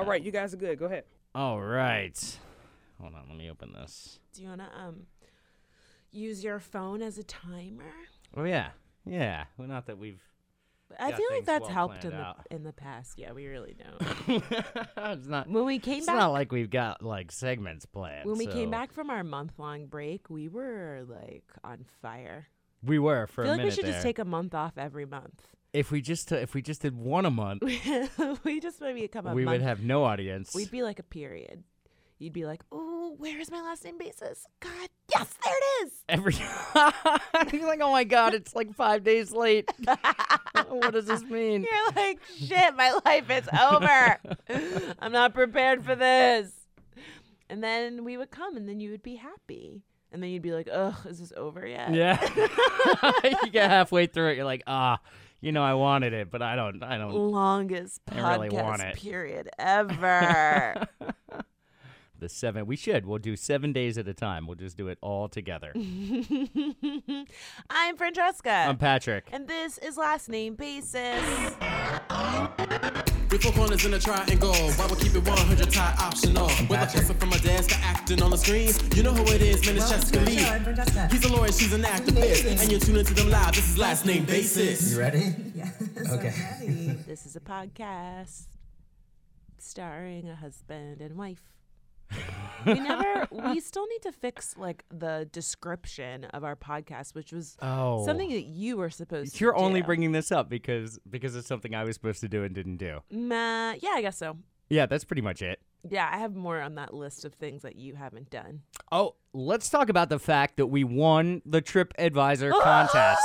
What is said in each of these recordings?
All right, you guys are good. Go ahead. All right. Hold on, let me open this. Do you want to um use your phone as a timer? Oh yeah, yeah. Well, not that we've. I feel like that's well helped in planned the in the past. Yeah, we really don't. it's not. when we came It's back, not like we've got like segments planned. when we came back from our month long break, we were like on fire. we were for I feel a like we should there. just take a month off every month. If we just t- if we just did one a month, we just maybe become a we month. would have no audience. We'd be like a period. You'd be like, "Oh, where is my last name basis? God, yes, there it is." Every He's like, oh my god, it's like five days late. what does this mean? You're like, "Shit, my life is over. I'm not prepared for this." And then we would come, and then you would be happy, and then you'd be like, "Ugh, is this over yet?" Yeah. you get halfway through it, you're like, ah, you know, I wanted it, but I don't, I don't. Longest I podcast really want it. period ever. The seven, we should. We'll do seven days at a time. We'll just do it all together. I'm Francesca. I'm Patrick. and this is last name basis. With four corners in a triangle, why we keep it 100 tie optional? With a hustle from my desk to acting on the screen, you know who it is, man, it's Chescaleigh. He's a lawyer, she's an activist, and you're tuning to them live. This is last name basis. You ready? Yes. Okay. I'm ready. This is a podcast starring a husband and wife. We never we still need to fix like the description of our podcast which was Oh. something that you were supposed to You're only do. bringing this up because because it's something I was supposed to do and didn't do. Nah, yeah i guess so Yeah, that's pretty much it. yeah i have more on that list of things that you haven't done Oh, let's talk about the fact that we won the Trip Advisor contest.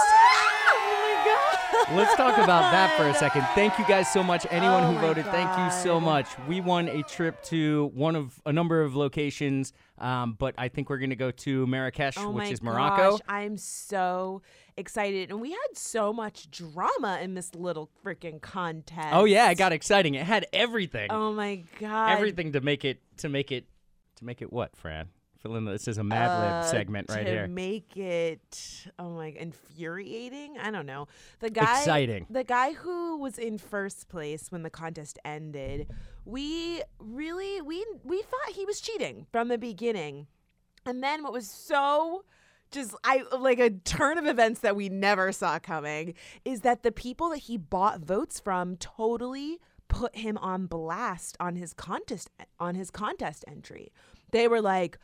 Let's talk about that for a second. Thank you guys so much. Anyone Oh who voted, thank you so much. We won a trip to one of a number of locations, um, but I think we're going to go to Marrakesh, Oh which is Morocco. gosh, I'm so excited. And we had so much drama in this little freaking contest. Oh yeah, it got exciting. It had everything, Oh my god. everything to make it to make it to make it what, Fran? Fill in. This is a Mad Lib Uh, segment right to here. make it oh my infuriating. I don't know. The guy Exciting. The guy who was in first place when the contest ended, we really we we thought he was cheating from the beginning. And then what was so just I like a turn of events that we never saw coming is that the people that he bought votes from totally put him on blast on his contest on his contest entry. They were like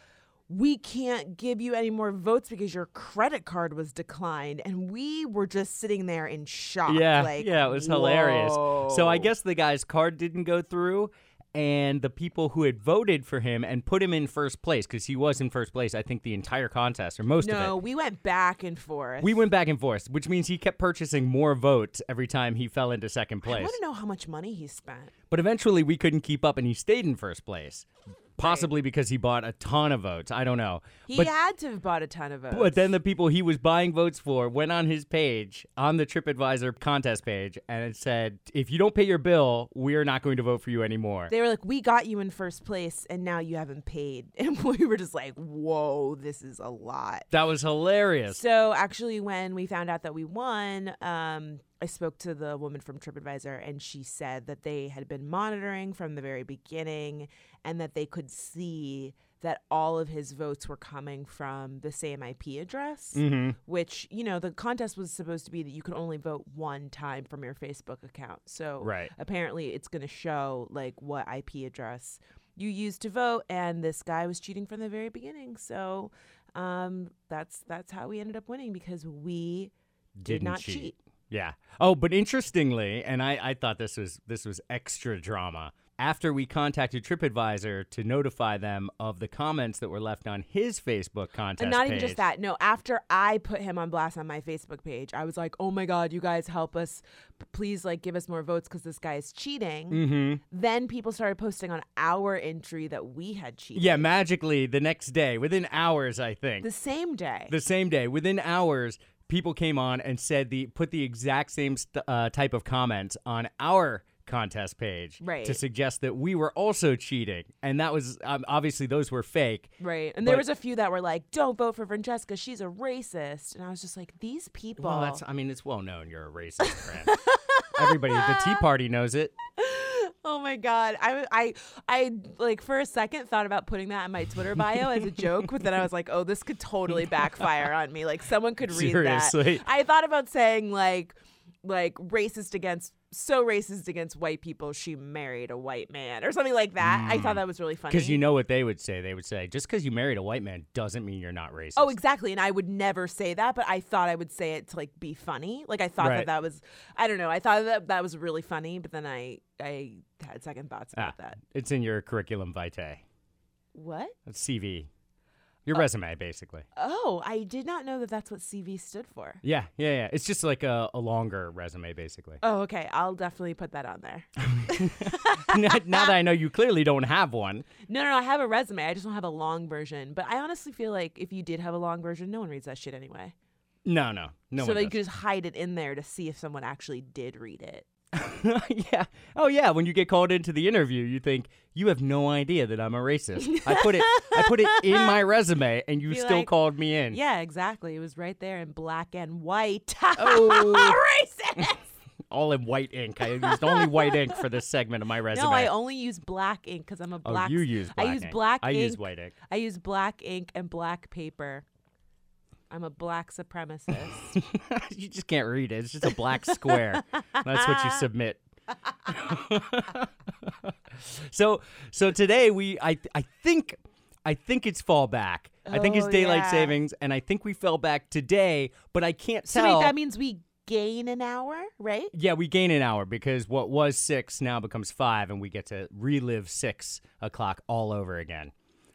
we can't give you any more votes because your credit card was declined and we were just sitting there in shock Yeah, like yeah, it was hilarious. So I guess the guy's card didn't go through, and the people who had voted for him and put him in first place because he was in first place, I think the entire contest or most no of it. No, we went back and forth We went back and forth, which means he kept purchasing more votes every time he fell into second place. I want to know how much money he spent But eventually we couldn't keep up and he stayed in first place. Possibly because he bought a ton of votes. I don't know. he but had to have bought a ton of votes But then the people he was buying votes for went on his page, on the TripAdvisor contest page, and it said, if you don't pay your bill, we're not going to vote for you anymore. they were like, "We got you in first place, and now you haven't paid." And we were just like, "Whoa, this is a lot." that was hilarious. So actually, when we found out that we won, um, I spoke to the woman from TripAdvisor, and she said that they had been monitoring from the very beginning, and that they could see that all of his votes were coming from the same IP address. hmm Which you know, the contest was supposed to be that you could only vote one time from your Facebook account. So Right. apparently, it's going to show like what IP address you used to vote, and this guy was cheating from the very beginning. So um, that's that's how we ended up winning because we did Didn't not cheat. cheat. Yeah. Oh, but interestingly, and I, I thought this was this was extra drama. After we contacted TripAdvisor to notify them of the comments that were left on his Facebook contest And not even page. just that. No, after I put him on blast on my Facebook page, I was like, "Oh my god, you guys help us! Please, like, give us more votes because this guy is cheating." Mm-hmm. Then people started posting on our entry that we had cheated. Yeah, magically the next day, within hours, I think. the same day. the same day, within hours, people came on and said the put the exact same st- uh, type of comments on our contest page Right. to suggest that we were also cheating, and that was um, obviously those were fake. Right. And there was a few that were like, don't vote for Francesca. She's a racist. And I was just like, these people. Well, that's I mean it's well known you're a racist, friend. Everybody, the Tea Party knows it. Oh my god. I I I like for a second thought about putting that in my Twitter bio as a joke, but then I was like, "Oh, this could totally backfire on me. Like someone could read Seriously. that." I thought about saying like like racist against so racist against white people she married a white man or something like that. I thought that was really funny. Because you know what they would say? They would say, just because you married a white man doesn't mean you're not racist. Oh, exactly. And I would never say that, but I thought I would say it to like be funny. Like I thought Right. that that was, I don't know. I thought that that was really funny, but then I I had second thoughts about Ah, that. It's in your curriculum vitae. What? It's CV. Your uh, resume, basically. Oh, I did not know that that's what CV stood for. Yeah, yeah, yeah. It's just like a, a longer resume, basically. Oh, okay. I'll definitely put that on there. now, now that I know you clearly don't have one. No, no, no. I have a resume. I just don't have a long version. But I honestly feel like if you did have a long version, no one reads that shit anyway. No, no, no so one they does. could just hide it in there to see if someone actually did read it. yeah. Oh, yeah. When you get called into the interview, you think you have no idea that I'm a racist. I put it. I put it in my resume, and you Be still like, called me in. Yeah, exactly. It was right there in black and white. Oh. Racist. All in white ink. I used only white ink for this segment of my resume. No, I only use black ink because I'm a oh, black. you use black I use ink. black I ink. use white ink. I use black ink and black paper. I'm a black supremacist. you just can't read it. It's just a black square. That's what you submit. so so today we I I think I think it's fall back. I think it's Oh, daylight yeah. savings and I think we fell back today, but I can't so tell. wait, that means we gain an hour, right? yeah, we gain an hour because what was six now becomes five, and we get to relive six o'clock all over again,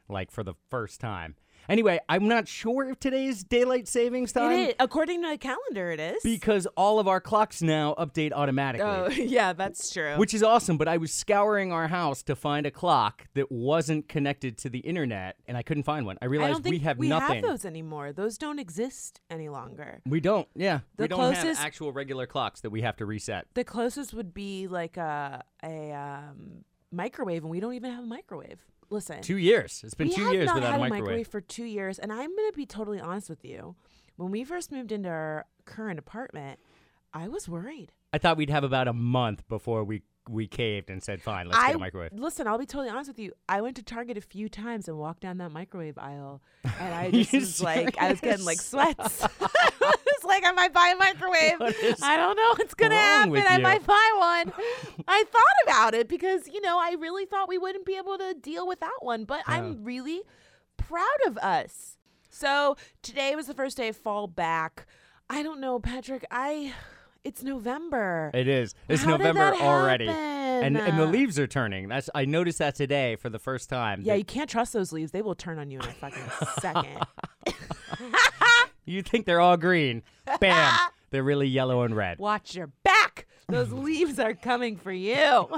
like for the first time. Anyway, I'm not sure if today is daylight savings time It is. According to the calendar, it is. because all of our clocks now update automatically. oh, yeah, that's true. which is awesome. But I was scouring our house to find a clock that wasn't connected to the internet, and I couldn't find one. I I realized think we have we nothing. have those anymore. Those don't exist any longer. We don't. Yeah, The we don't closest- have actual regular clocks that we have to reset. The closest would be like a a um, microwave, and we don't even have a microwave. Listen, Two years. It's been two years not without had a a microwave. for two years, and I'm gonna be totally honest with you. When we first moved into our current apartment, I was worried. I thought we'd have about a month before we we caved and said, "Fine, let's I get a microwave." listen. I'll be totally honest with you. I went to Target a few times and walked down that microwave aisle, and I just was like, I was getting like sweats. I was like, I might buy a microwave. I don't know what's gonna happen. I might buy one. I thought about it because you know I really thought we wouldn't be able to deal without one, but I'm really proud of us. So today was the first day of fall back. I don't know, Patrick. I. It's November. It is. It's How November already, and and the leaves are turning. That's I noticed that today for the first time. Yeah, that you can't trust those leaves. They will turn on you in a fucking second. you think they're all green. Bam, they're really yellow and red. Watch your back. Those leaves are coming for you.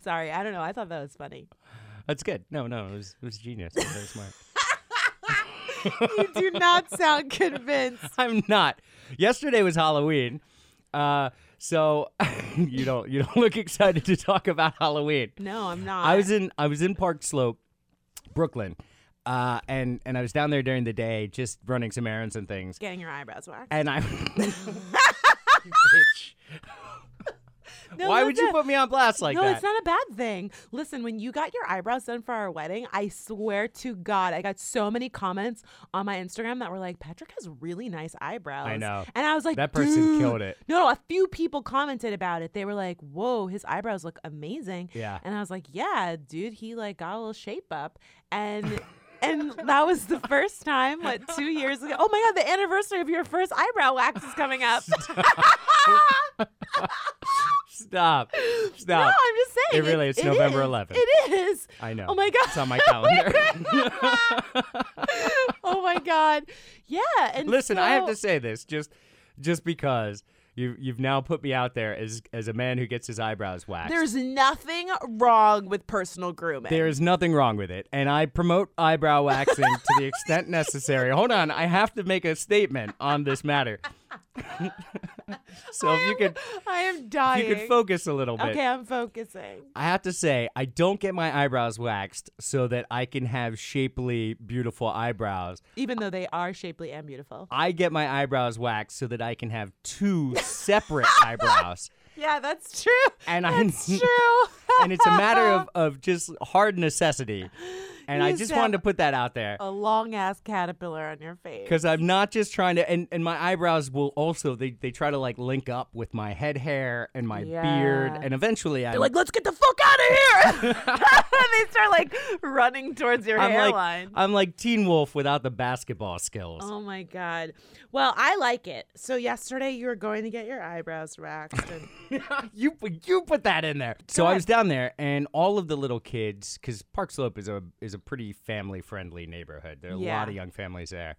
Sorry, I don't know. I thought that was funny. That's good. No, no, it was it was genius. It was very smart. You do not sound convinced. I'm not. Yesterday was Halloween, uh, so you don't you don't look excited to talk about Halloween. No, I'm not. I was in I was in Park Slope, Brooklyn, uh, and and I was down there during the day just running some errands and things. getting your eyebrows waxed. And I, bitch. No, Why would you put me on blast like no, that? No, it's not a bad thing. Listen, when you got your eyebrows done for our wedding, I swear to God, I got so many comments on my Instagram that were like, Patrick has really nice eyebrows. I know. And I was like, That person "Dude." killed it. No, no, a few people commented about it. They were like, whoa, his eyebrows look amazing. Yeah. And I was like, yeah, dude, he like got a little shape up. And and that was the first time, what, two years ago? Oh my God, the anniversary of your first eyebrow wax is coming up. Stop. No, Stop. I'm just saying. It really is November 11th. It is. I know. Oh my God. It's on my calendar. oh my God. Yeah. And Listen, I have to say this just just because you you've now put me out there as as a man who gets his eyebrows waxed. There's nothing wrong with personal grooming. There is nothing wrong with it, and I promote eyebrow waxing to the extent necessary. Hold on, I have to make a statement on this matter. so if you could I am if dying. you could focus a little bit. Okay, I'm focusing. I have to say, I don't get my eyebrows waxed so that I can have shapely, beautiful eyebrows. Even though they are shapely and beautiful. I get my eyebrows waxed so that I can have two separate eyebrows. Yeah, that's true. And I- that's true. and it's a matter of, of just hard necessity. And I just wanted to put that out there. a long ass caterpillar on your face. Because I'm not just trying to, and, and my eyebrows will also, they, they try to like link up with my head hair and my beard. And eventually I'm They're like, let's get the fuck out of here. they start like running towards your I'm hairline. like, I'm like Teen Wolf without the basketball skills. Oh my god. Well, I like it. So yesterday you were going to get your eyebrows waxed and you put- you put that in there. So I was down there, and all of the little kids, because Park Slope is a is a pretty family friendly neighborhood. There are a lot of young families there,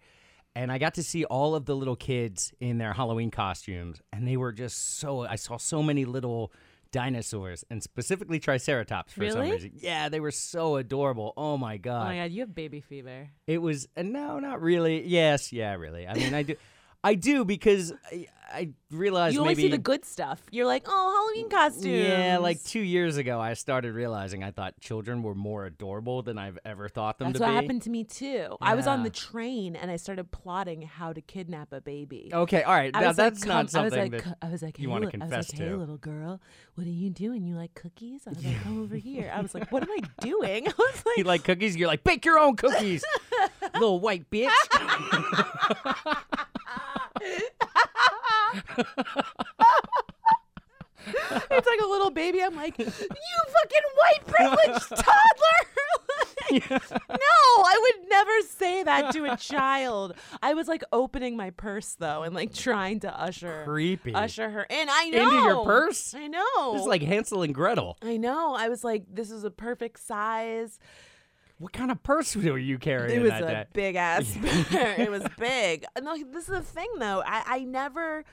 and I got to see all of the little kids in their Halloween costumes, and they were just so. I saw so many little dinosaurs, and specifically Triceratops for some reason. Yeah, they were so adorable. Oh my god. Oh my god, you have baby fever. it was. And no, not really. Yes, yeah, really. I mean, I do. I do because I, I realized You only maybe see the good stuff. You're like, oh, Halloween costumes. yeah, like two years ago, I started realizing I thought children were more adorable than I've ever thought them That's to what happened to me too. I was on the train and I started plotting how to kidnap a baby. Okay, all right. Now like, that's not I was something like, that I was like, you hey, li- I was confess like, hey, to. little girl, what are you doing? You like cookies? I was like, come over here. I was like, what am I doing? I was like, you like cookies. You're like, bake your own cookies, little white bitch. It's like a little baby. I'm like, you fucking white privileged toddler. Like, No, I would never say that to a child. I was like opening my purse though and like trying to usher Creepy. usher her in. I know. Into your purse? I know. It's like Hansel and Gretel. I know. I was like, this is a perfect size. What kind of purse were you carrying It was a day? big ass bear. it was big. No, this is the thing though. I, I never,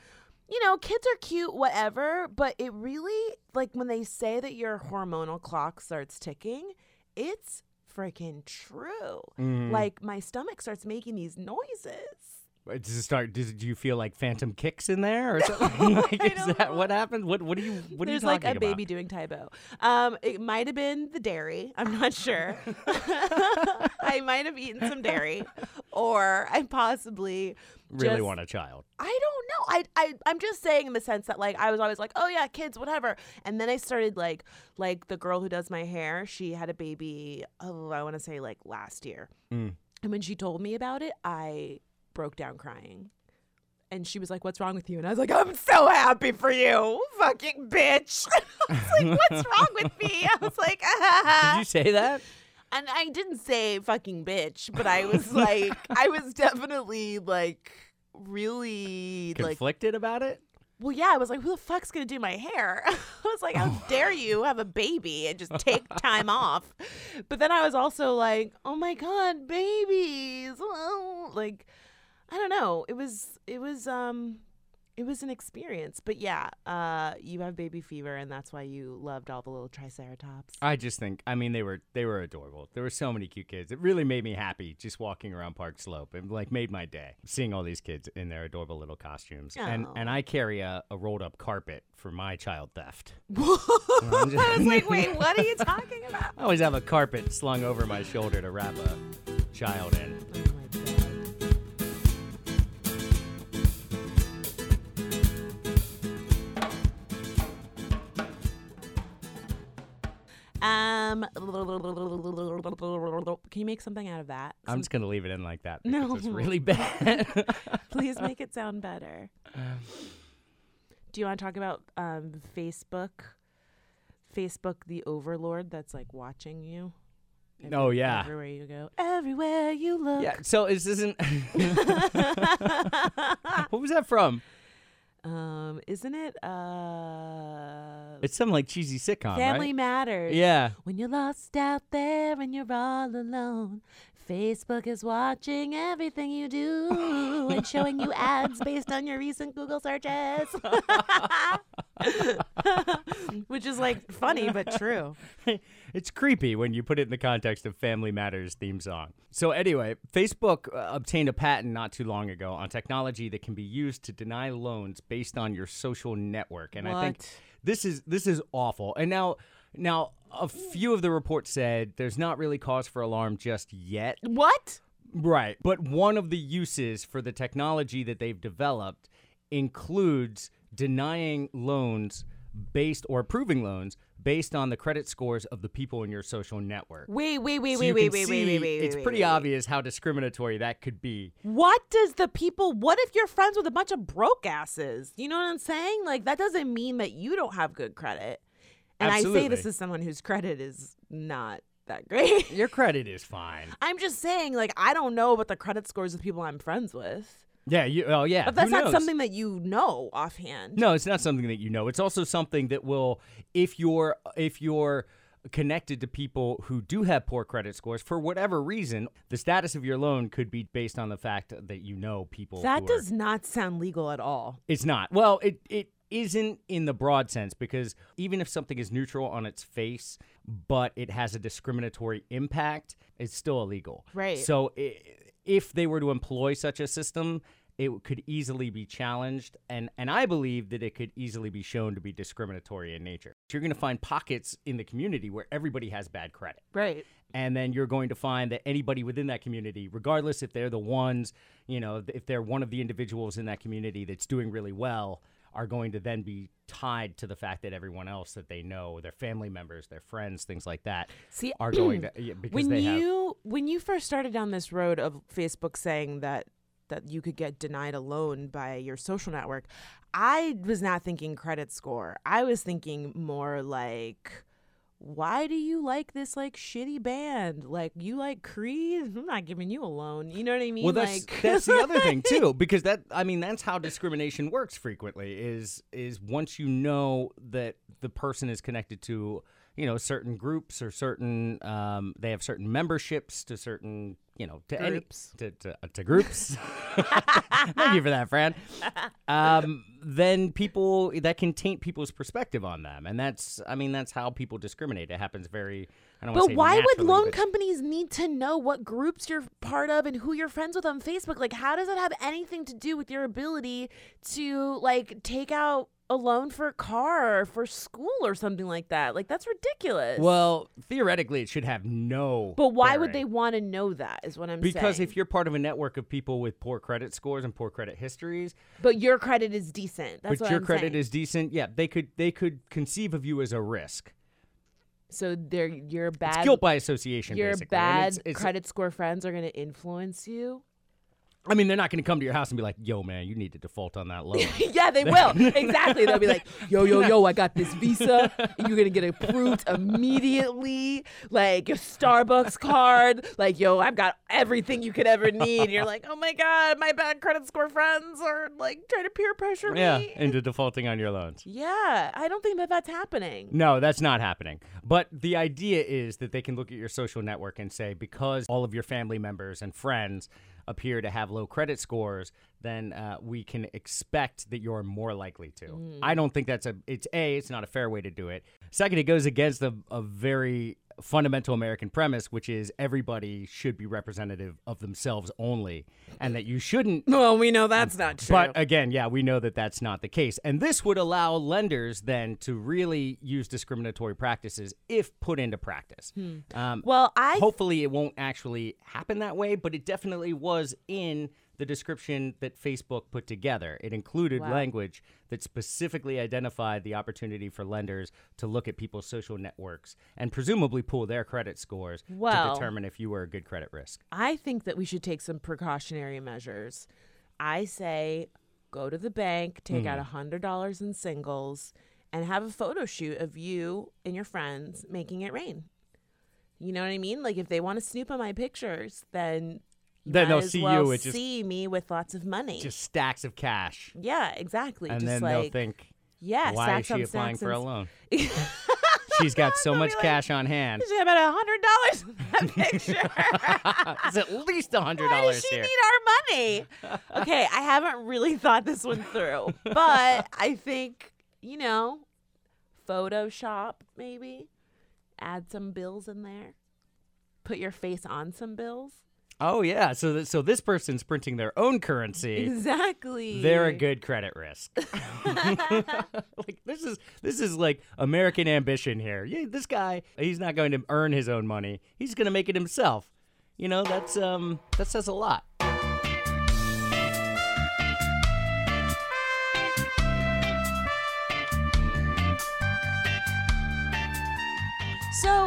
you know, kids are cute, whatever, but it really, like when they say that your hormonal clock starts ticking, it's freaking true. Mm-hmm. Like my stomach starts making these noises. Does it start? Does, do you feel like phantom kicks in there or something? like, is that what happened? What What are you What are There's you like a about? baby doing Tae Bo. Um, it might have been the dairy. I'm not sure. I might have eaten some dairy, or I possibly Really just- want a child? I don't know. I I I'm just saying in the sense that like I was always like, oh yeah, kids, whatever. And then I started like like the girl who does my hair. She had a baby. Oh, I want to say like last year. Mm. And when she told me about it, I broke down crying. And she was like, "What's wrong with you?" And I was like, "I'm so happy for you, fucking bitch." I was like, "What's wrong with me?" I was like, Did you say that? and I didn't say fucking bitch, but I was like, I was definitely like really like Conflicted about it? well, yeah, I was like, who the fuck's gonna do my hair? I was like, how oh. dare you have a baby and just take time off? But then I was also like, oh my god, babies! Oh, Like, I don't know. It was, it was, um, it was an experience. But yeah, uh, you have baby fever, and that's why you loved all the little triceratops. I just think, I mean, they were they were adorable. There were so many cute kids. It really made me happy just walking around Park Slope. It like made my day seeing all these kids in their adorable little costumes. And and I carry a, a rolled up carpet for my child theft. I was like, wait, what are you talking about? I always have a carpet slung over my shoulder to wrap a child in. Um, can you make something out of that? I'm just gonna leave it in like that No. it's really bad. please make it sound better. Do you want to talk about um, Facebook? Facebook, the overlord that's like watching you. Oh, yeah. Everywhere you go, everywhere you look. yeah. So is this isn't. what was that from? Um, isn't it uh It's some like cheesy sitcom, Family right? Matters? Yeah. When you're lost out there and you're all alone, Facebook is watching everything you do and showing you ads based on your recent Google searches. Which is like funny but true. it's creepy when you put it in the context of Family Matters theme song. So anyway, Facebook uh, obtained a patent not too long ago on technology that can be used to deny loans based on your social network, and I think this is this is awful. And now now a few of the reports said there's not really cause for alarm just yet. What? Right. But one of the uses for the technology that they've developed includes denying loans based or approving loans based on the credit scores of the people in your social network. Wait, wait, wait, So wait, wait, wait, wait, wait, wait. It's wait, pretty wait. obvious how discriminatory that could be. What does the people? What if you're friends with a bunch of broke asses? You know what I'm saying? Like that doesn't mean that you don't have good credit. And I say this Absolutely. as someone whose credit is not that great. Your credit is fine. I'm just saying, like, I don't know about the credit scores of people I'm friends with. Yeah, you oh yeah. But that's not something that you know offhand. No, it's not something that you know. It's also something that will if you're if you're connected to people who do have poor credit scores for whatever reason, the status of your loan could be based on the fact that you know people That who are- does not sound legal at all. It's not. Well, it it isn't in the broad sense because even if something is neutral on its face, but it has a discriminatory impact, it's still illegal. Right. So i- if they were to employ such a system, it could easily be challenged and and I believe that it could easily be shown to be discriminatory in nature. You're going to find pockets in the community where everybody has bad credit Right. and then you're going to find that anybody within that community regardless if they're the ones you know if they're one of the individuals in that community that's doing really well are going to then be tied to the fact that everyone else that they know their family members their friends things like that See, are going to yeah, because when they have you when you first started down this road of Facebook saying that that you could get denied a loan by your social network, I was not thinking credit score. I was thinking more like why do you like this like shitty band? Like you like Creed? I'm not giving you a loan. You know what I mean? well that's like that's the other thing too because that i mean that's how discrimination works frequently is is once you know that the person is connected to you know certain groups or certain um, they have certain memberships to certain you know to Groups. any to, to, uh, to groups thank you for that fran um, then people that can taint people's perspective on them and that's i mean that's how people discriminate it happens very i don't But say why would loan but- companies need to know what groups you're part of and who you're friends with on Facebook? Like, how does that have anything to do with your ability to like take out a loan for a car or for school or something like that? Like, that's ridiculous. well theoretically it should have no but why would they want to know that? Is what I'm Because saying. Because if you're part of a network of people with poor credit scores and poor credit histories, but your credit is decent. That's but your I'm credit saying. is decent, yeah, they could they could conceive of you as a risk. so they're your It's bad. guilt by association. your basically. bad it's- it's- credit score friends are going to influence you. I mean, they're not going to come to your house and be like, "Yo, man, you need to default on that loan." yeah, they will. exactly. They'll be like, yo, yo, yo, I got this visa. You're going to get approved immediately. Like, your Starbucks card. Like, yo, I've got everything you could ever need. And you're like, oh my God, my bad credit score friends are like trying to peer pressure me. yeah, into defaulting on your loans. Yeah, I don't think that that's happening. No, that's not happening. But the idea is that they can look at your social network and say, because all of your family members and friends appear to have low credit scores, then uh, we can expect that you're more likely to. Mm. I don't think that's a. It's a. It's not a fair way to do it. Second, it goes against a, a very fundamental American premise, which is everybody should be representative of themselves only, and that you shouldn't Well, we know that's not true. but again, yeah, we know that that's not the case. And this would allow lenders then to really use discriminatory practices if put into practice. Um, well, I hopefully, it won't actually happen that way, but it definitely was in the description that Facebook put together. It included Wow. language that specifically identified the opportunity for lenders to look at people's social networks and presumably pull their credit scores Well- to determine if you were a good credit risk. I think that we should take some precautionary measures. I say go to the bank, take out mm-hmm. a hundred dollars in singles, and have a photo shoot of you and your friends making it rain. You know what I mean? Like if they want to snoop on my pictures, then you Then they'll see well you, it just- see me with lots of money. Just stacks of cash. yeah, exactly. And just then like they'll think, yeah, Why is stacks she applying for a loan? She's got so much like, cash on hand. She's got about a hundred dollars in that picture. It's at least a hundred Why does dollars she here. need our money? okay, I haven't really thought this one through, but I think you know, Photoshop maybe, add some bills in there, put your face on some bills. Oh yeah, so th- so this person's printing their own currency. Exactly. They're a good credit risk. like this is this is like American ambition here. Yeah, this guy, he's not going to earn his own money. He's going to make it himself. You know, that's um that says a lot.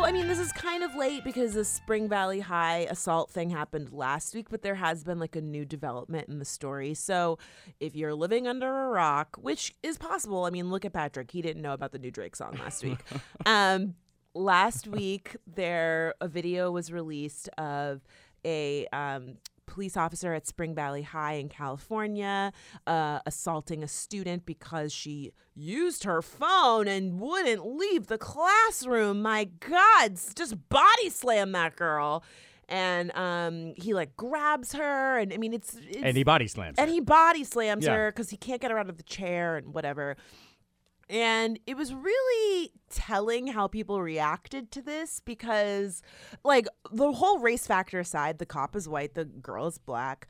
I mean, this is kind of late because the Spring Valley High assault thing happened last week, but there has been like a new development in the story. So if you're living under a rock, which is possible, I mean, look at Patrick. He didn't know about the new Drake song last week. um, last week, there a video was released of a um, police officer at Spring Valley High in California uh, assaulting a student because she used her phone and wouldn't leave the classroom. My God, just body slam that girl. And um, he like grabs her, and I mean, it's, it's And he body slams. and her. he body slams Yeah. her because he can't get her out of the chair and whatever. And it was really telling how people reacted to this because, like, the whole race factor aside, the cop is white, the girl is black.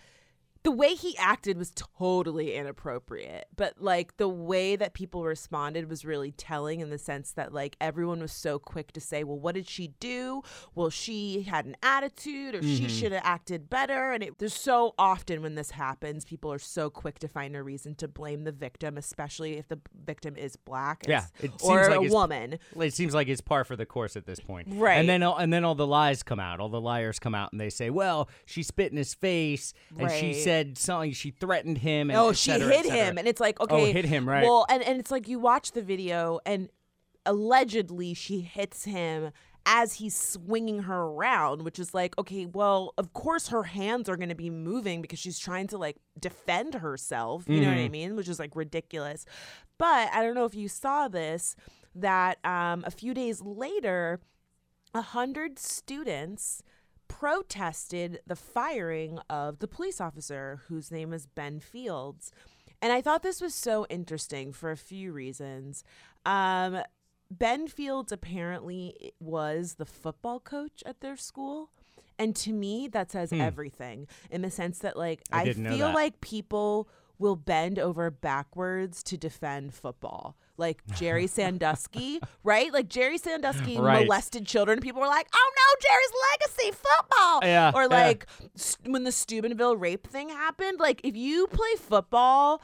The way he acted was totally inappropriate, but like the way that people responded was really telling in the sense that like everyone was so quick to say, "Well, what did she do? Well, she had an attitude, or she mm-hmm. should have acted better." And it, there's so often when this happens, people are so quick to find a reason to blame the victim, especially if the victim is black, Yeah, it or seems like a woman. It seems like it's par for the course at this point, Right. And then, all, and then all the lies come out. All the liars come out, and they say, "Well, she spit in his face, and she Right. Said something. She threatened him. And Oh, she cetera, hit him, and it's like okay, hit him, right. Well, and and it's like you watch the video, and allegedly she hits him as he's swinging her around, which is like okay, well, of course her hands are going to be moving because she's trying to like defend herself. You know what I mean? Which is like ridiculous. But I don't know if you saw this that um, a few days later, a hundred students protested the firing of the police officer whose name is Ben Fields. And I thought this was so interesting for a few reasons. Um, ben Fields apparently was the football coach at their school. And to me, that says everything in the sense that, like, Hmm. I I, feel like people will bend over backwards to defend football. Like Jerry Sandusky, right? Like Jerry Sandusky Right. molested children. People were like, "Oh no, Jerry's legacy football!" Yeah, Or yeah. like s- when the Steubenville rape thing happened. Like if you play football,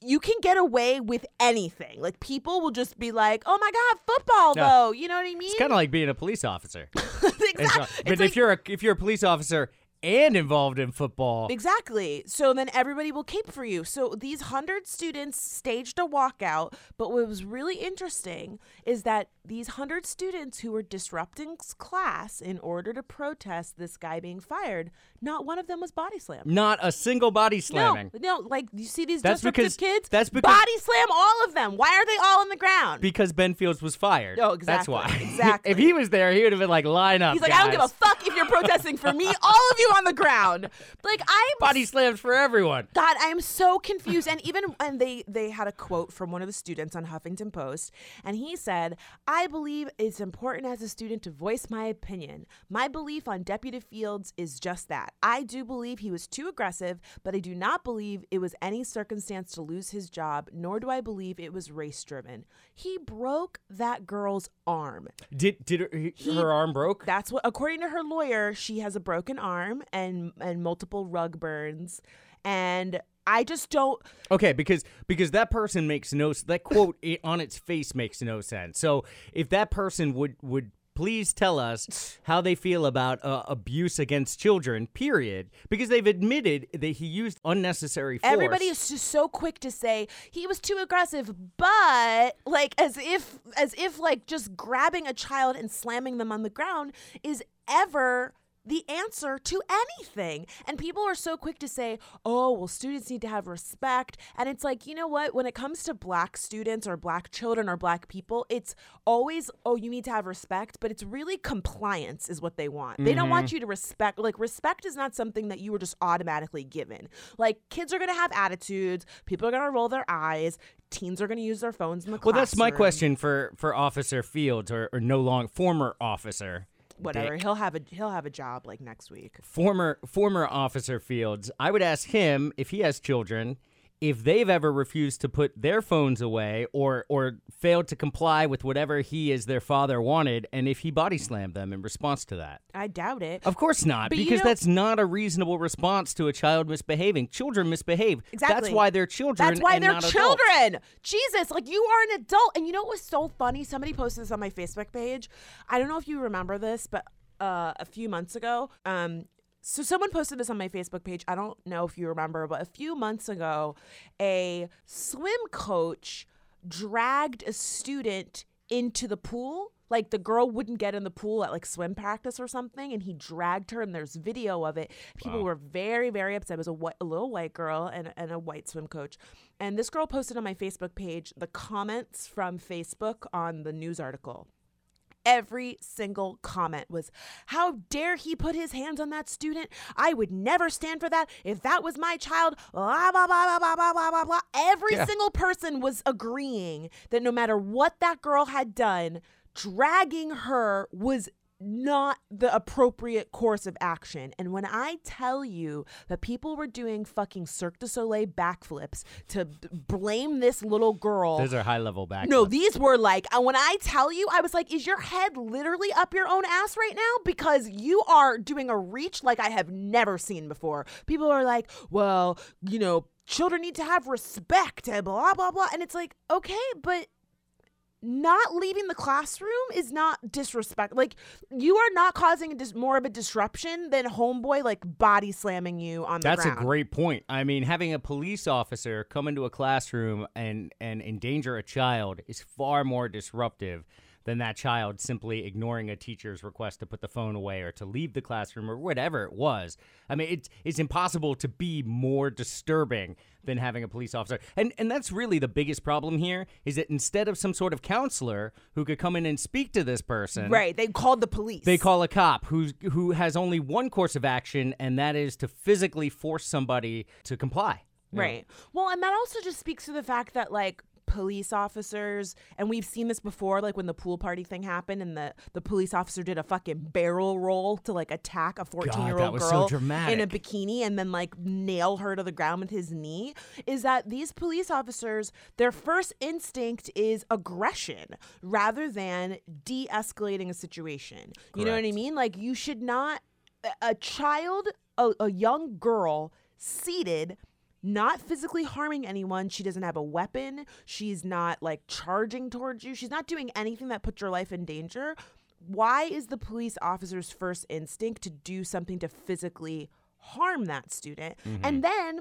you can get away with anything. Like people will just be like, "Oh my god, football Yeah. though." You know what I mean? It's kind of like being a police officer. exactly. Not- but if you're a if you're a police officer and involved in football, Exactly. So then everybody will cape for you. So these hundred students staged a walkout. But what was really interesting is that these hundred students who were disrupting class in order to protest this guy being fired, not one of them was body slammed. not a single body slamming. No, no, like you see these That's disruptive because- kids. that's because- body slam all of them. Why are they all on the ground? Because Ben Fields was fired. Oh, That's exactly, why. exactly. if he was there, he would have been like, line up. He's like, I don't give a fuck if you're protesting for me. All of you on the ground. Like I'm Body slammed for everyone. God, I am so confused. And even and they they had a quote from one of the students on Huffington Post, and he said, "I believe it's important as a student to voice my opinion. My belief on Deputy Fields is just that. I do believe he was too aggressive, but I do not believe it was any circumstance to lose his job, nor do I believe it was race driven. He broke that girl's arm. Did did her, He- her arm broke? That's what, according to her lawyer, she has a broken arm and and multiple rug burns, and I just don't. Okay, because because that person makes no that quote i- on its face makes no sense. So if that person would would please tell us how they feel about uh, abuse against children, period, because they've admitted that he used unnecessary force. Everybody is just so quick to say he was too aggressive, but like as if as if like just grabbing a child and slamming them on the ground is ever the answer to anything. And people are so quick to say, "Oh, well students need to have respect." And it's like, you know what? When it comes to black students or black children or black people, it's always, "Oh, you need to have respect," but it's really compliance is what they want. They don't want mm-hmm. you to respect like respect is not something that you were just automatically given. Like kids are going to have attitudes, people are going to roll their eyes, teens are going to use their phones in the classroom. well, that's my question for for Officer Fields or, or no long former officer. Whatever. Dick. He'll have a he'll have a job like next week. former former officer Fields, I would ask him if he has children, if they've ever refused to put their phones away or or failed to comply with whatever he as their father wanted and if he body slammed them in response to that. I doubt it. Of course not, But you because know- that's not a reasonable response to a child misbehaving. Children misbehave. Exactly. That's why they're children. That's why they're not adults. children. Jesus, like you are an adult. And you know what was so funny? Somebody posted this on my Facebook page. I don't know if you remember this, but uh, a few months ago, um, so someone posted this on my Facebook page. I don't know if you remember, but a few months ago, a swim coach dragged a student into the pool. Like the girl wouldn't get in the pool at like swim practice or something, and he dragged her, and there's video of it. People were very, very upset. It was a, a little white girl and, and a white swim coach. And this girl posted on my Facebook page the comments from Facebook on the news article every single comment was how dare he put his hands on that student? I would never stand for that. If that was my child blah blah blah blah blah blah blah blah. Blah every Yeah. single person was agreeing that no matter what that girl had done dragging her was not the appropriate course of action. And when I tell you that people were doing fucking Cirque du Soleil backflips to b- blame this little girl Those are high level back. no, these were like, uh, when I tell you, I was like, is your head literally up your own ass right now? Because you are doing a reach like I have never seen before. People are like, well, you know, children need to have respect and blah, blah, blah. And it's like, okay, but not leaving the classroom is not disrespect. Like, you are not causing a dis- more of a disruption than homeboy, like, body slamming you on the That's a great point. I mean, having a police officer come into a classroom and and endanger a child is far more disruptive than that child simply ignoring a teacher's request to put the phone away or to leave the classroom or whatever it was. I mean, it's it's impossible to be more disturbing than having a police officer. And and that's really the biggest problem here is that instead of some sort of counselor who could come in and speak to this person, Right. They called the police. they call a cop who's who has only one course of action, and that is to physically force somebody to comply. you know? Right. Well, and that also just speaks to the fact that like police officers and we've seen this before like when the pool party thing happened and the the police officer did a fucking barrel roll to like attack a 14 year old was so girl in a bikini and then like nail her to the ground with his knee is that these police officers their first instinct is aggression rather than de-escalating a situation. You know what i mean? Like you should not a- a child a, a young girl seated not physically harming anyone. She doesn't have a weapon. She's not like charging towards you. She's not doing anything that puts your life in danger. Why is the police officer's first instinct to do something to physically harm that student? And mm-hmm. then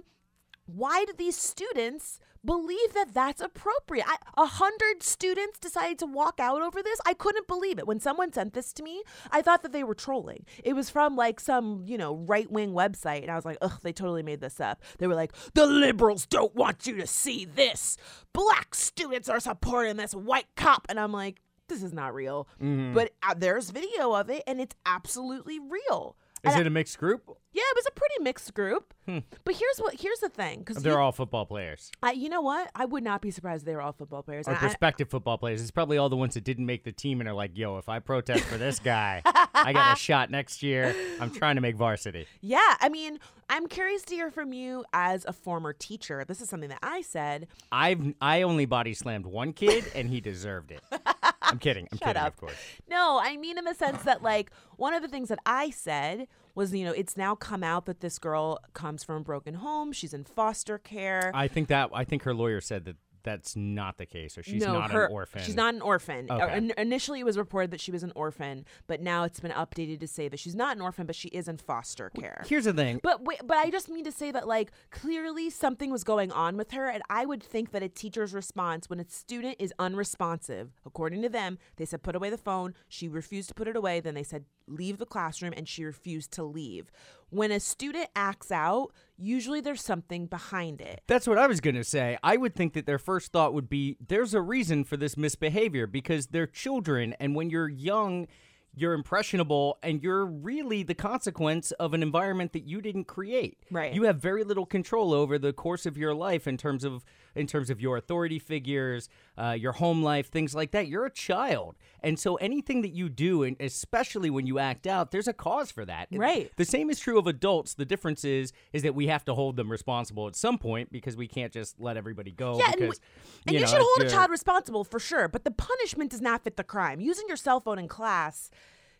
why do these students believe that that's appropriate? A hundred students decided to walk out over this. I couldn't believe it. When someone sent this to me, I thought that they were trolling. It was from like some, you know, right wing website. And I was like, ugh, they totally made this up. They were like, the liberals don't want you to see this. Black students are supporting this white cop. And I'm like, this is not real. But uh, there's video of it and it's absolutely real. Is And it a mixed group? yeah, it was a pretty mixed group. Hmm. But here's what here's the thing because They're all football players I, you know what? I would not be surprised if they were all football players. or And I- prospective football players. It's probably all the ones that didn't make the team and are like, "Yo, if I protest for this guy, I got a shot next year. I'm trying to make varsity." yeah, I mean, I'm curious to hear from you as a former teacher. This is something that I said. I've I only body slammed one kid and he deserved it. I'm kidding. I'm Shut kidding, up. of course. No, I mean in the sense that like one of the things that I said was, you know, it's now come out that this girl comes from a broken home. She's in foster care. I think that I think her lawyer said that that's not the case, or she's no, not her, an orphan. She's not an orphan. Uh, Okay. in- initially, it was reported that she was an orphan, but now it's been updated to say that she's not an orphan, but she is in foster care. Here's the thing. But wait, but I just mean to say that like clearly something was going on with her, and I would think that a teacher's response when a student is unresponsive, according to them, they said put away the phone. She refused to put it away. Then they said leave the classroom, and she refused to leave. When a student acts out, usually there's something behind it. That's what I was going to say. I would think that their first thought would be there's a reason for this misbehavior because they're children. And when you're young, you're impressionable and you're really the consequence of an environment that you didn't create. Right. You have very little control over the course of your life in terms of in terms of your authority figures, uh, your home life, things like that. You're a child. And so anything that you do, and especially when you act out, there's a cause for that. Right. The same is true of adults. The difference is is that we have to hold them responsible at some point because we can't just let everybody go. Yeah, and, because, we- and you, know, should hold a child responsible for sure, but the punishment does not fit the crime. Using your cell phone in class,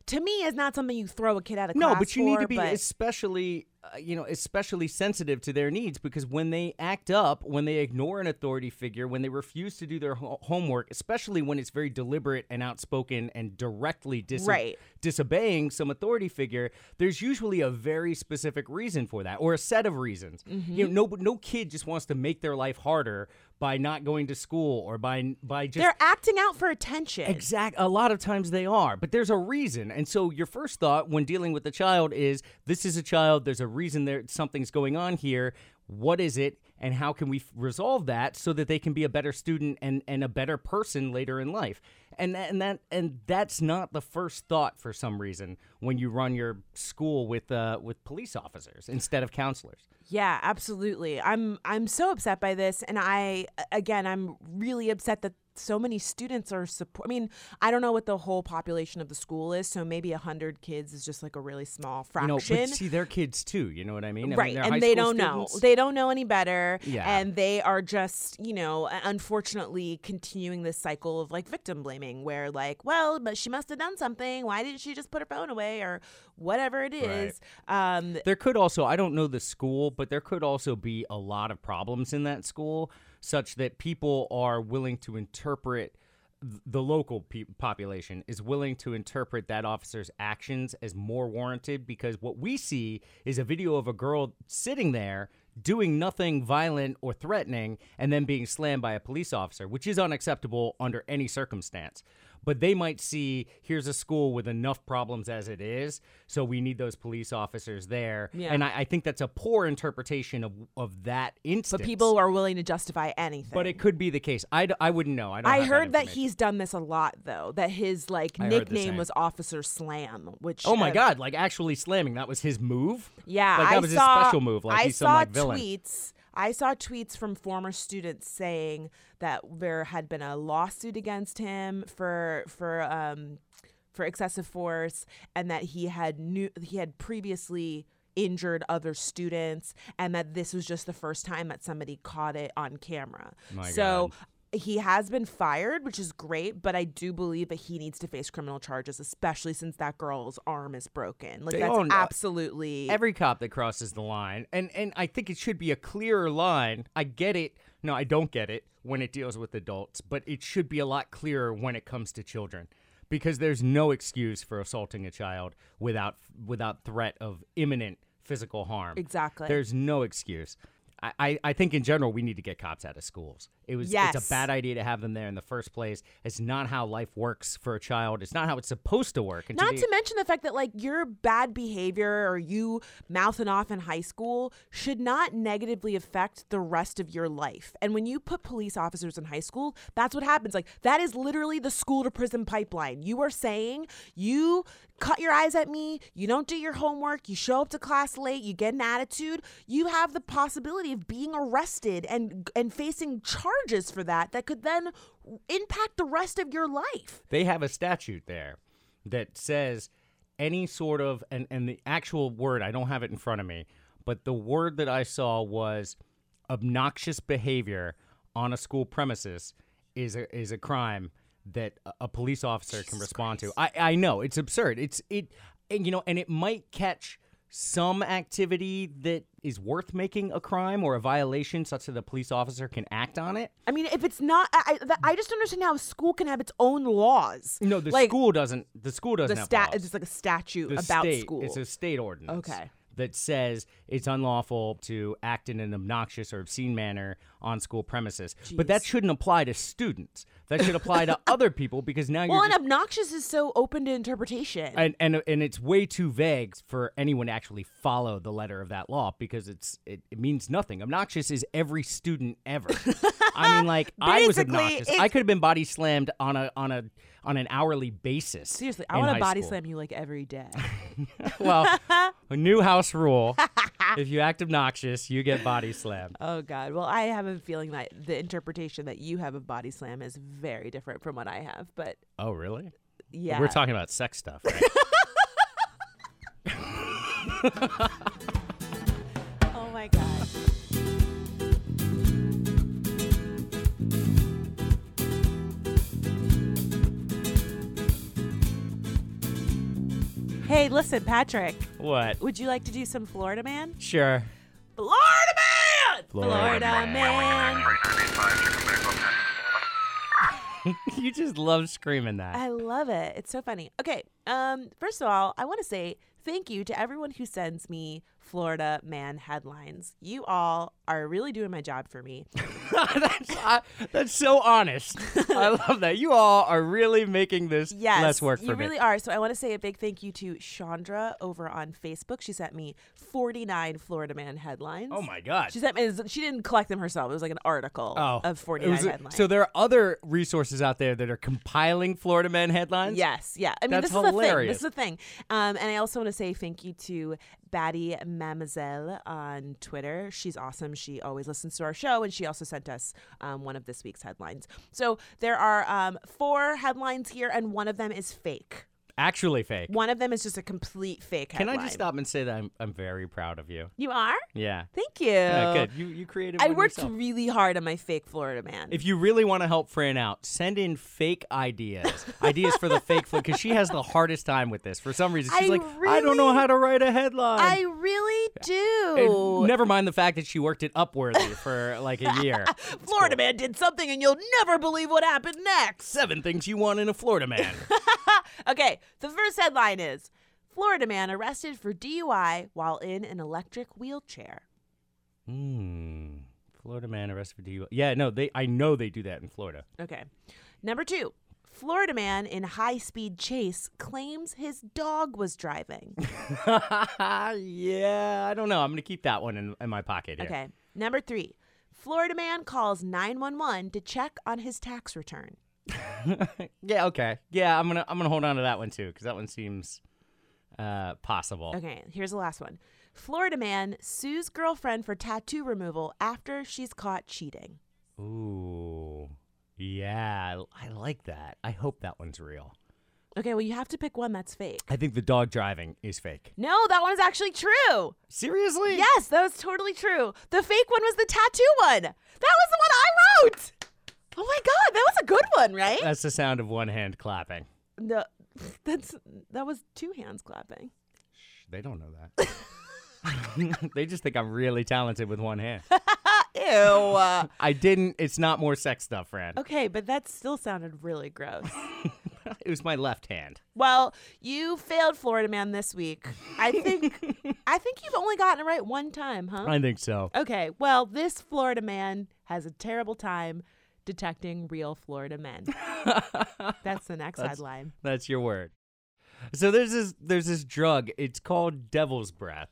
to me, is not something you throw a kid out of No, class No, but you need to be especially, you know, especially sensitive to their needs because when they act up, when they ignore an authority figure, when they refuse to do their ho- homework, especially when it's very deliberate and outspoken and directly dis- Right. disobeying some authority figure, there's usually a very specific reason for that or a set of reasons. Mm-hmm. You know, no, no kid just wants to make their life harder by not going to school or by by just they're acting out for attention. Exact. A lot of times they are, but there's a reason. And so your first thought when dealing with the child is this is a child. There's a reason there something's going on here. What is it, and how can we f- resolve that so that they can be a better student and and a better person later in life? And that, and that and that's not the first thought for some reason when you run your school with uh, with police officers instead of counselors. Yeah, absolutely. I'm I'm so upset by this and I again I'm really upset that so many students are support I mean, I don't know what the whole population of the school is, so maybe 100 kids is just like a really small You know, fraction. but see, they're kids too. You know what I mean? I mean, right high and they don't know they don't know any better Yeah. and they are just you know unfortunately continuing this cycle of like victim blaming where like well but she must have done something why didn't she just put her phone away or whatever it is um There could also, I don't know the school, but there could also be a lot of problems in that school, such that people are willing to interpret the local pe- population is willing to interpret that officer's actions as more warranted because what we see is a video of a girl sitting there doing nothing violent or threatening and then being slammed by a police officer, which is unacceptable under any circumstance. But they might see here's a school with enough problems as it is, so we need those police officers there. Yeah. And I, I think that's a poor interpretation of of that instance. but people are willing to justify anything But it could be the case. I, d- I wouldn't know. I don't. I heard that, information. he's done this a lot though. That his like I nickname was Officer Slam, which Oh my uh, God! Like actually slamming. That was his move. Yeah, Like that I was saw, his special move. Like I he's saw some like villain. tweets. I saw tweets from former students saying that there had been a lawsuit against him for for um for excessive force, and that he had new he had previously injured other students, and that this was just the first time that somebody caught it on camera. My so. God. He has been fired, which is great, but I do believe that he needs to face criminal charges, especially since that girl's arm is broken. Like They that's own- uh, absolutely Every cop that crosses the line, and and I think it should be a clearer line. I get it. No, I don't get it when it deals with adults, but it should be a lot clearer when it comes to children, because there's no excuse for assaulting a child without without threat of imminent physical harm. Exactly. There's no excuse. I, I, think in general we need to get cops out of schools. It was Yes. it's a bad idea to have them there in the first place. It's not how life works for a child. It's not how it's supposed to work. And Not to mention the fact that like your bad behavior or you mouthing off in high school should not negatively affect the rest of your life. And when you put police officers in high school, that's what happens. Like that is literally the school to prison pipeline. You are saying you cut your eyes at me, you don't do your homework, you show up to class late, you get an attitude, you have the possibility of being arrested and and facing charges for that that could then impact the rest of your life. they have a statute there that says any sort of and, and the actual word i don't have it in front of me but the word that i saw was obnoxious behavior on a school premises is a is a crime that a- police officer can respond to i i know it's absurd it's it and you know and it might catch some activity that is worth making a crime or a violation such that the police officer can act on it I mean, if it's not, I, I, I just don't understand how a school can have its own laws. no the like, school doesn't the school doesn't the stat. laws. It's like a statute the about state, school. It's a state ordinance. Okay. That says it's unlawful to act in an obnoxious or obscene manner on school premises. But that shouldn't apply to students. That should apply to other people because now well, you're Well, and just, obnoxious is so open to interpretation. and, and and it's way too vague for anyone to actually follow the letter of that law because it's it, it means nothing. Obnoxious is every student ever. I mean, like I was obnoxious. I could have been body slammed on a on a on an hourly basis. Seriously, I want to body school. slam you like every day. Well, a new house rule. if you act obnoxious, you get body slammed. Oh God. Well, I have a feeling that the interpretation that you have of body slam is very different from what I have. But Oh, really? yeah, We're talking about sex stuff, right? Oh my God. Hey, listen, Patrick. what? Would you like to do some Florida Man? Sure. Florida Man! Florida Man! you just love screaming that. I love it. It's so funny. Okay, um, first of all, I want to say thank you to everyone who sends me Florida Man headlines. You all are really doing my job for me. that's, I- that's so honest. I love that. You all are really making this Yes, less work you for me. You really are. So I want to say a big thank you to Chandra over on Facebook. She sent me 49 Florida Man headlines. oh my god. She sent me. She didn't collect them herself. It was like an article Oh, of It 49 was headlines. So there are other resources out there that are compiling Florida Man headlines. Yes, yeah. I mean, That's this is the thing. hilarious. This is the thing. Um, and I also want to say thank you to Batty Mademoiselle on Twitter. She's awesome. She always listens to our show, and she also sent us um, one of this week's headlines. So there are um, four headlines here, and one of them is fake. Actually fake. One of them is just a complete fake headline. Can headline. I just stop and say that I'm I'm very proud of you. You are? Yeah. Thank you. Yeah, good. You you created I worked yourself. really hard on my fake Florida man. If you really want to help Fran out, send in fake ideas. ideas for the fake Florida, because she has the hardest time with this. For some reason, she's I like, I don't know how to write a headline. I really And do. never mind the fact that she worked at Upworthy for like a year. Florida man did something, and you'll never believe what happened next. Seven things you want in a Florida man. Okay, the first headline is Florida man arrested for DUI while in an electric wheelchair. Hmm. Florida man arrested for DUI. Yeah, no, they. I know they do that in Florida. Okay. Number two, Florida man in high speed chase claims his dog was driving. yeah, I don't know. I'm gonna keep that one in, in my pocket. Here. Okay. Number three, Florida man calls 911 to check on his tax return. yeah. Okay. Yeah, I'm gonna I'm gonna hold on to that one too because that one seems uh possible. Okay, here's the last one. Florida man sues girlfriend for tattoo removal after she's caught cheating. Ooh. Yeah, I I like that. I hope that one's real. Okay, well, you have to pick one that's fake. I think the dog driving is fake. No, that one's actually true. Seriously? Yes, that was totally true. The fake one was the tattoo one. That was the one I wrote. Oh my god, that was a good one, right? That's the sound of one hand clapping. No, that's that was two hands clapping. They don't know that. they just think I'm really talented with one hand. Ew. I didn't. It's not more sex stuff, Fran. okay, but that still sounded really gross. It was my left hand. Well, you failed Florida Man this week. I think I think you've only gotten it right one time, huh? I think so. Okay, well, this Florida man has a terrible time detecting real Florida men. That's the next That's- headline. That's your word. So there's this there's this drug. It's called Devil's Breath,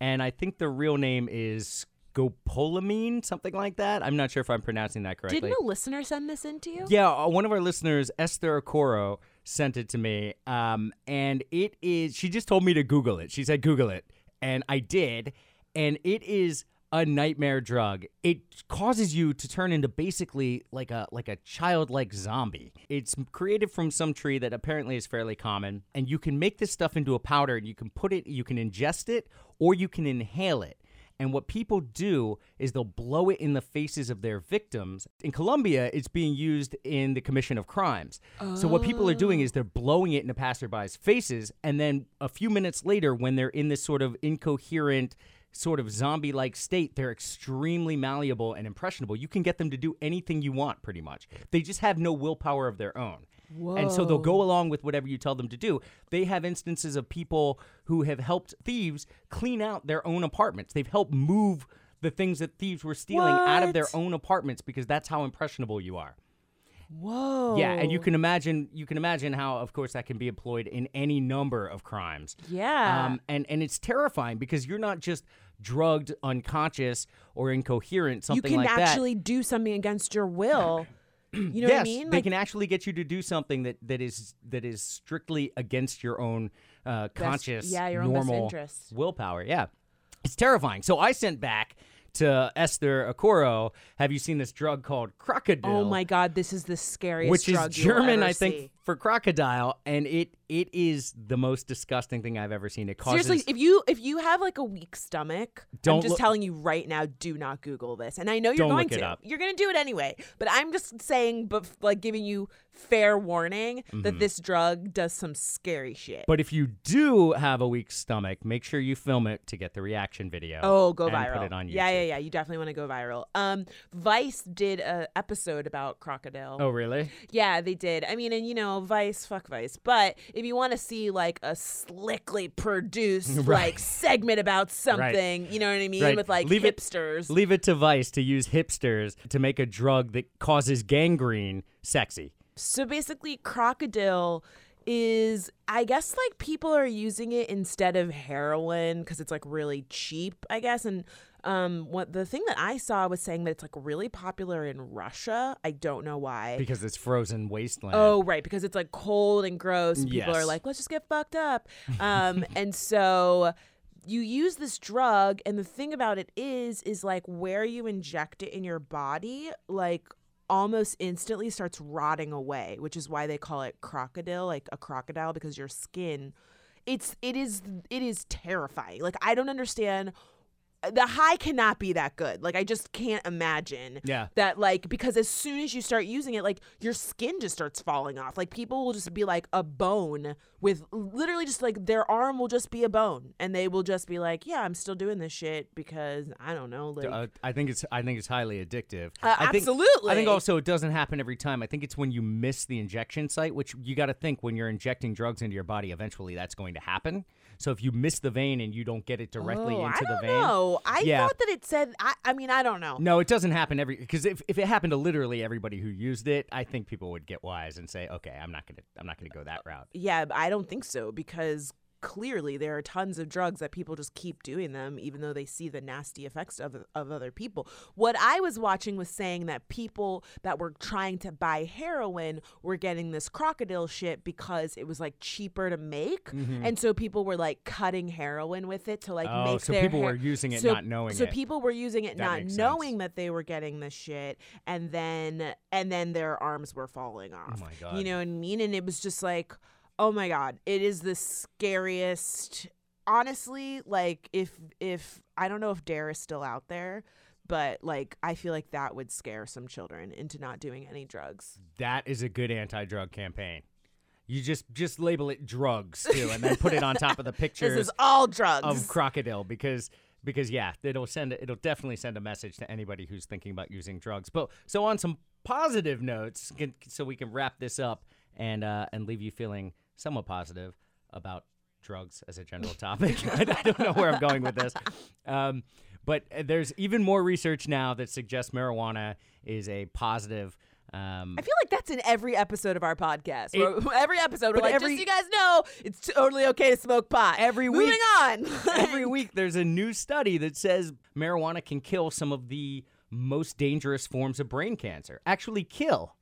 and I think the real name is scopolamine, something like that. I'm not sure if I'm pronouncing that correctly. Didn't a listener send this in to you? Yeah, uh, one of our listeners, Esther Okoro, sent it to me, um, and it is. She just told me to Google it. She said Google it, and I did, and it is a nightmare drug. It causes you to turn into basically like a like a childlike zombie. It's created from some tree that apparently is fairly common, and you can make this stuff into a powder, and you can put it, you can ingest it, or you can inhale it. And what people do is they'll blow it in the faces of their victims. In Colombia, it's being used in the commission of crimes. So what people are doing is they're blowing it into passerbys' faces, and then a few minutes later, when they're in this sort of incoherent, sort of zombie-like state, they're extremely malleable and impressionable. You can get them to do anything you want, pretty much. They just have no willpower of their own. And so they'll go along with whatever you tell them to do. They have instances of people who have helped thieves clean out their own apartments. They've helped move the things that thieves were stealing out of their own apartments because that's how impressionable you are. Whoa. Yeah, and you can imagine you can imagine how of course that can be employed in any number of crimes. Yeah. Um, and and it's terrifying because you're not just drugged, unconscious, or incoherent, something like that. you can like that. actually do something against your will. You know yes, what I mean? they Like, can actually get you to do something that, that is that is strictly against your own uh, conscious, yeah, your own best normal interest. willpower. Yeah. It's terrifying. So I sent back to Esther Okoro, have you seen this drug called oh krokodil? Oh my god, this is the scariest which is German, I think. For crocodile, and it it is the most disgusting thing I've ever seen. It causes Seriously, if you if you have like a weak stomach, I'm Don't just look- telling you right now, do not Google this. And I know you're going to. You're going to do it anyway. But I'm just saying, but like giving you fair warning that this drug does some scary shit. Mm-hmm. But if you do have a weak stomach, make sure you film it to get the reaction video. Oh, go viral! Put it on YouTube. yeah, yeah, yeah. You definitely want to go viral. Um, Vice did a episode about crocodile. Oh, really? Yeah, they did. I mean, and you know, Vice, fuck Vice. But if you want to see like a slickly produced Right. like segment about something, you know what I mean, Right. with like Leave it- hipsters. Leave it to Vice to use hipsters to make a drug that causes gangrene sexy. So basically, crocodile is, I guess, like people are using it instead of heroin because it's like really cheap, I guess. And um, what the thing that I saw was saying that it's like really popular in Russia. I don't know why. Because it's frozen wasteland. Oh, right, because it's like cold and gross. People Yes. are like, let's just get fucked up. Um, and so you use this drug, and the thing about it is, is like where you inject it in your body, like almost instantly starts rotting away, which is why they call it crocodile, like a crocodile, because your skin, it's it is it is terrifying. Like I don't understand. The high cannot be that good. Like I just can't imagine Yeah. that like because as soon as you start using it like your skin just starts falling off like people will just be like a bone with literally just like their arm will just be a bone and they will just be like yeah i'm still doing this shit because i don't know like Uh, I think it's I think it's highly addictive. Uh, I think, I think also it doesn't happen every time. I think it's when you miss the injection site, which you got to think when you're injecting drugs into your body, eventually that's going to happen. So if you miss the vein and you don't get it directly oh, into I the don't vein, know. I Yeah. thought that it said. I, I mean, I don't know. no, it doesn't happen every because if, if it happened to literally everybody who used it, I think people would get wise and say, okay, I'm not gonna I'm not gonna go that route. Yeah, I don't think so because clearly there are tons of drugs that people just keep doing them even though they see the nasty effects of of other people. What I was watching was saying that people that were trying to buy heroin were getting this crocodile shit because it was like cheaper to make. And so people were like cutting heroin with it to like Mm-hmm. Oh, make so their people hair- were using it so, not knowing so it. people were using it That not makes sense. knowing that they were getting this shit and then and then their arms were falling off. Oh my God. You know what I mean? And it was just like, oh my god, it is the scariest. Honestly, like if if I don't know if Dare is still out there, but like I feel like that would scare some children into not doing any drugs. That is a good anti-drug campaign. You just just label it drugs too, and then put it on top of the pictures This is all drugs. of crocodile because because yeah, it'll send it'll definitely send a message to anybody who's thinking about using drugs. But so on some positive notes, can, so we can wrap this up and uh, and leave you feeling somewhat positive about drugs as a general topic. I don't know where I'm going with this. Um, but uh, there's even more research now that suggests marijuana is a positive. Um, I feel like that's in every episode of our podcast. It- every episode, we're like, every- just so you guys know, it's totally okay to smoke pot. Every Moving week- on. every week there's a new study that says marijuana can kill some of the most dangerous forms of brain cancer. Actually, kill.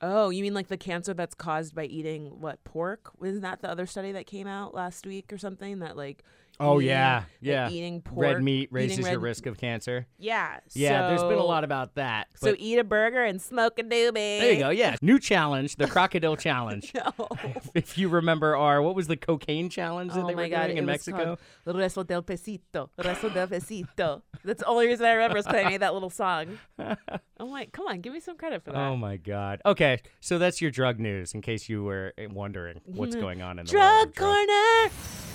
Oh, you mean like the cancer that's caused by eating what pork? Wasn't that the other study that came out last week or something that like? Oh eating- yeah, yeah. Eating pork, red meat raises your risk of cancer. Yeah, Yeah, there's been a lot about that. So eat a burger and smoke a doobie. there you go. Yeah, new challenge, the crocodile challenge. No. If you remember our what was the cocaine challenge that oh they my were god, doing in Mexico? Resto del Pesito. Resto del Pesito. That's the only reason I remember is because I made that little song. I'm like, come on, give me some credit for that. Oh my god. Okay, so that's your drug news. In case you were uh, wondering what's going on in the world Drug drugs. corner.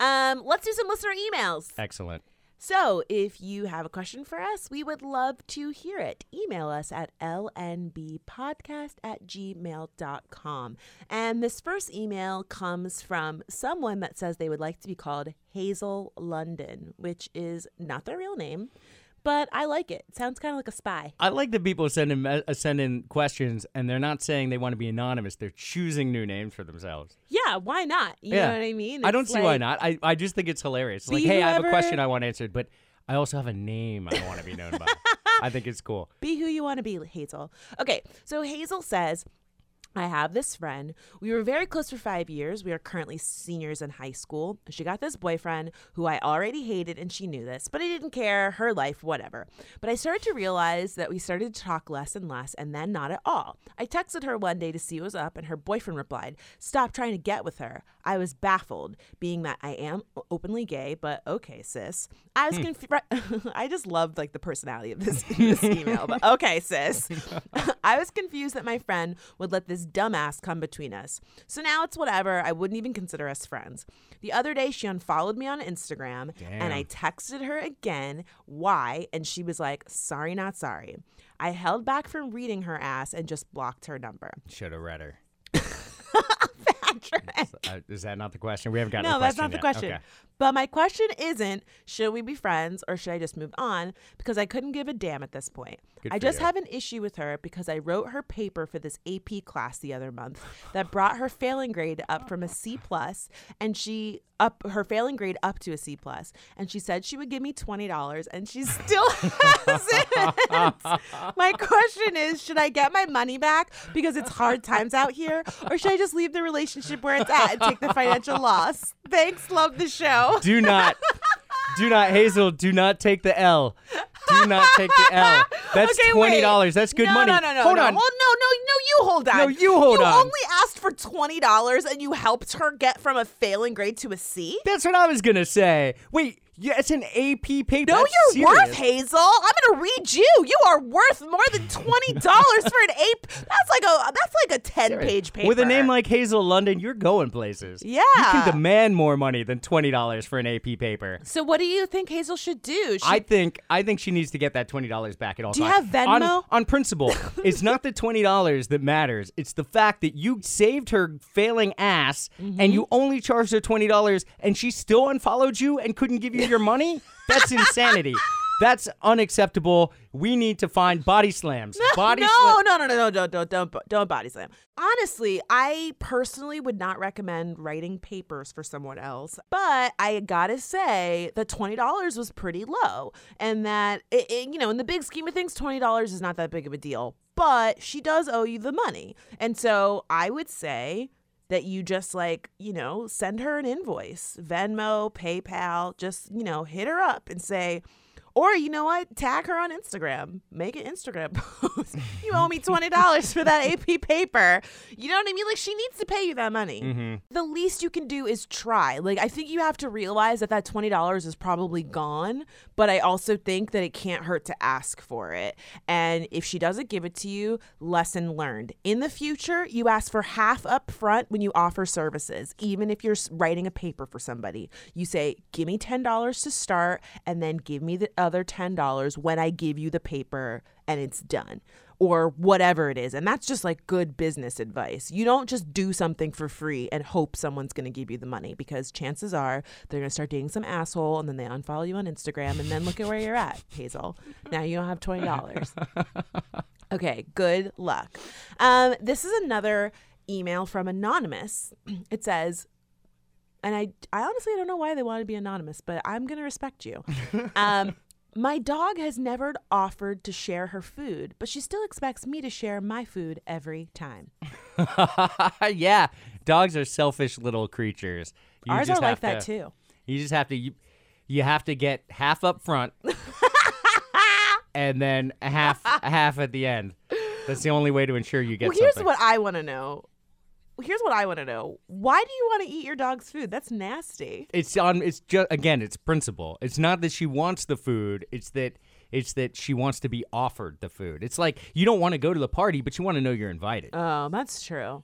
Um, let's do some listener emails. Excellent. So, if you have a question for us, we would love to hear it. Email us at lnbpodcast at gmail.com. And this first email comes from someone that says they would like to be called Hazel London, which is not their real name, but I like it. It sounds kind of like a spy. I like that people send in uh, send in questions and they're not saying they want to be anonymous. They're choosing new names for themselves. Yeah, why not? You yeah, know what I mean? I don't It's see why not. I, I just think it's hilarious. Like, hey, I have a question I want answered, but I also have a name I want to be known by. I think it's cool. Be who you want to be, Hazel. Okay, so Hazel says, I have this friend. We were very close for five years. We are currently seniors in high school. She got this boyfriend who I already hated, and she knew this, but I didn't care. Her life, whatever. But I started to realize that we started to talk less and less, and then not at all. I texted her one day to see what was up, and her boyfriend replied, Stop trying to get with her. I was baffled, being that I am openly gay, but okay, sis. I was hmm. confused. I just loved like the personality of this, this email, but okay, sis. I was confused that my friend would let this dumbass come between us. So now it's whatever. I wouldn't even consider us friends. The other day, she unfollowed me on Instagram and I texted her again why, and she was like, sorry, not sorry. I held back from reading her ass and just blocked her number. Should have read her. Patrick. Uh, is that not the question? We haven't got. No, that's not the question. Okay. But my question isn't should we be friends or should I just move on? Because I couldn't give a damn at this point. Good I just you. have an issue with her because I wrote her paper for this AP class the other month that brought her failing grade up from a C plus and she up her failing grade up to a C plus and she said she would give me twenty dollars and she still hasn't. my question is should I get my money back because it's hard times out here or should I just leave the relationship where it's at and take the financial loss? Thanks, love the show. Do not, do not, Hazel. Do not take the L. Do not take the L. That's Okay, twenty dollars. That's good no, money. No, no, no, Hold no. on. Well, no, no, no. You hold on. No, you hold you on. You only asked for twenty dollars, and you helped her get from a failing grade to a C. That's what I was gonna say. Wait, yeah, it's an AP paper. No, That's you're serious. worth Hazel. I'm gonna read you. You are worth more than twenty dollars for an AP. That's like a that's like a ten page paper With a name like Hazel London, you're going places. Yeah. You can demand more money than twenty dollars for an AP paper. So, what do you think Hazel should do? She, I think I think she needs to get that twenty dollars back at all Do you have On, Venmo? on principle, it's not the twenty dollars that matters. It's the fact that you saved her failing ass, Mm-hmm. and you only charged her twenty dollars, and she still unfollowed you and couldn't give you your money. That's insanity. That's unacceptable. We need to find body slams. Body no, slam- no, no, no, no, don't, don't, don't, don't body slam. Honestly, I personally would not recommend writing papers for someone else, but I gotta say that twenty dollars was pretty low, and that it, it- you know, in the big scheme of things, twenty dollars is not that big of a deal. But she does owe you the money, and so I would say that you just like, you know, send her an invoice, Venmo, PayPal, just, you know, hit her up and say, or you know what? Tag her on Instagram. Make an Instagram post. you owe me twenty dollars for that AP paper. You know what I mean? Like she needs to pay you that money. Mm-hmm. The least you can do is try. Like I think you have to realize that that twenty dollars is probably gone. But I also think that it can't hurt to ask for it. And if she doesn't give it to you, lesson learned. In the future, you ask for half up front when you offer services, even if you're writing a paper for somebody. You say, "Give me ten dollars to start, and then give me the uh, other ten dollars when I give you the paper and it's done." Or whatever it is. And that's just like good business advice. You don't just do something for free and hope someone's going to give you the money because chances are they're going to start dating some asshole and then they unfollow you on Instagram and then look at where you're at, Hazel. Now you don't have $20. Okay, good luck. Um, this is another email from Anonymous. It says, and I, I honestly don't know why they want to be anonymous, but I'm going to respect you. Um, my dog has never offered to share her food, but she still expects me to share my food every time. yeah, dogs are selfish little creatures. You Ours are just like have that to- too. You just have to you, you have to get half up front and then half half at the end. That's the only way to ensure you get Well, here's something. what I want to know. Here's what I want to know. Why do you want to eat your dog's food? That's nasty. it's on it's just again, it's principle. It's not that she wants the food, it's that it's that she wants to be offered the food. It's like you don't want to go to the party, but you want to know you're invited. Oh, that's true.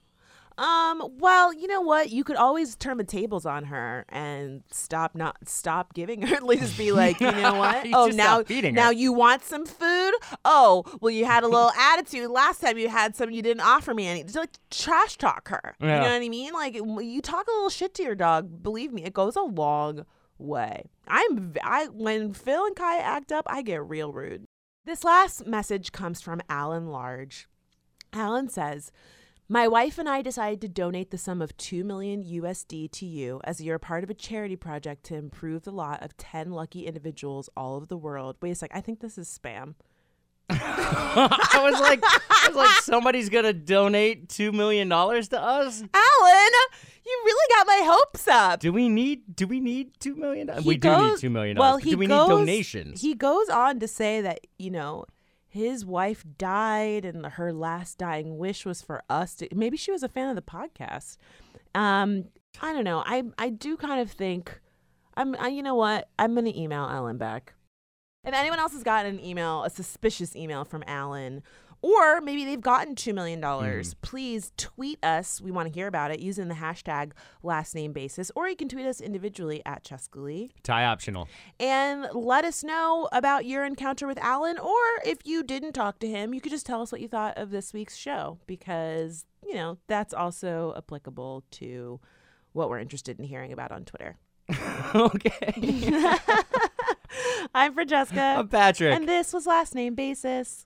Um, well, you know what? You could always turn the tables on her and stop not stop giving her. Like just be like, you know what? You oh, now now you want some food? Oh, well, you had a little attitude last time. You had some. You didn't offer me any. Just like trash talk her. You know what I mean? Like you talk a little shit to your dog. Believe me, it goes a long way. I'm I when Phil and Kaya act up, I get real rude. This last message comes from Alan Large. Alan says, my wife and I decided to donate the sum of 2 million USD to you as you're part of a charity project to improve the lot of 10 lucky individuals all over the world. Wait a sec, I think this is spam. I was like, I was like, somebody's gonna donate two million dollars to us. Alan, you really got my hopes up. Do we need? Do we need two million? He We do need goes- two million Well, he do we goes, need donations? He goes on to say that you know his wife died, and her last dying wish was for us to. Maybe she was a fan of the podcast. Um, I don't know. I I do kind of think. I'm. I, you know what? I'm gonna email Alan back. If anyone else has gotten an email, a suspicious email from Alan, or maybe they've gotten $2 million, mm. please tweet us. We want to hear about it using the hashtag last name basis, or you can tweet us individually at Chescaleigh Tie optional. and let us know about your encounter with Alan. Or if you didn't talk to him, you could just tell us what you thought of this week's show because, you know, that's also applicable to what we're interested in hearing about on Twitter. okay. I'm Francesca. I'm Patrick. And this was Last Name Basis.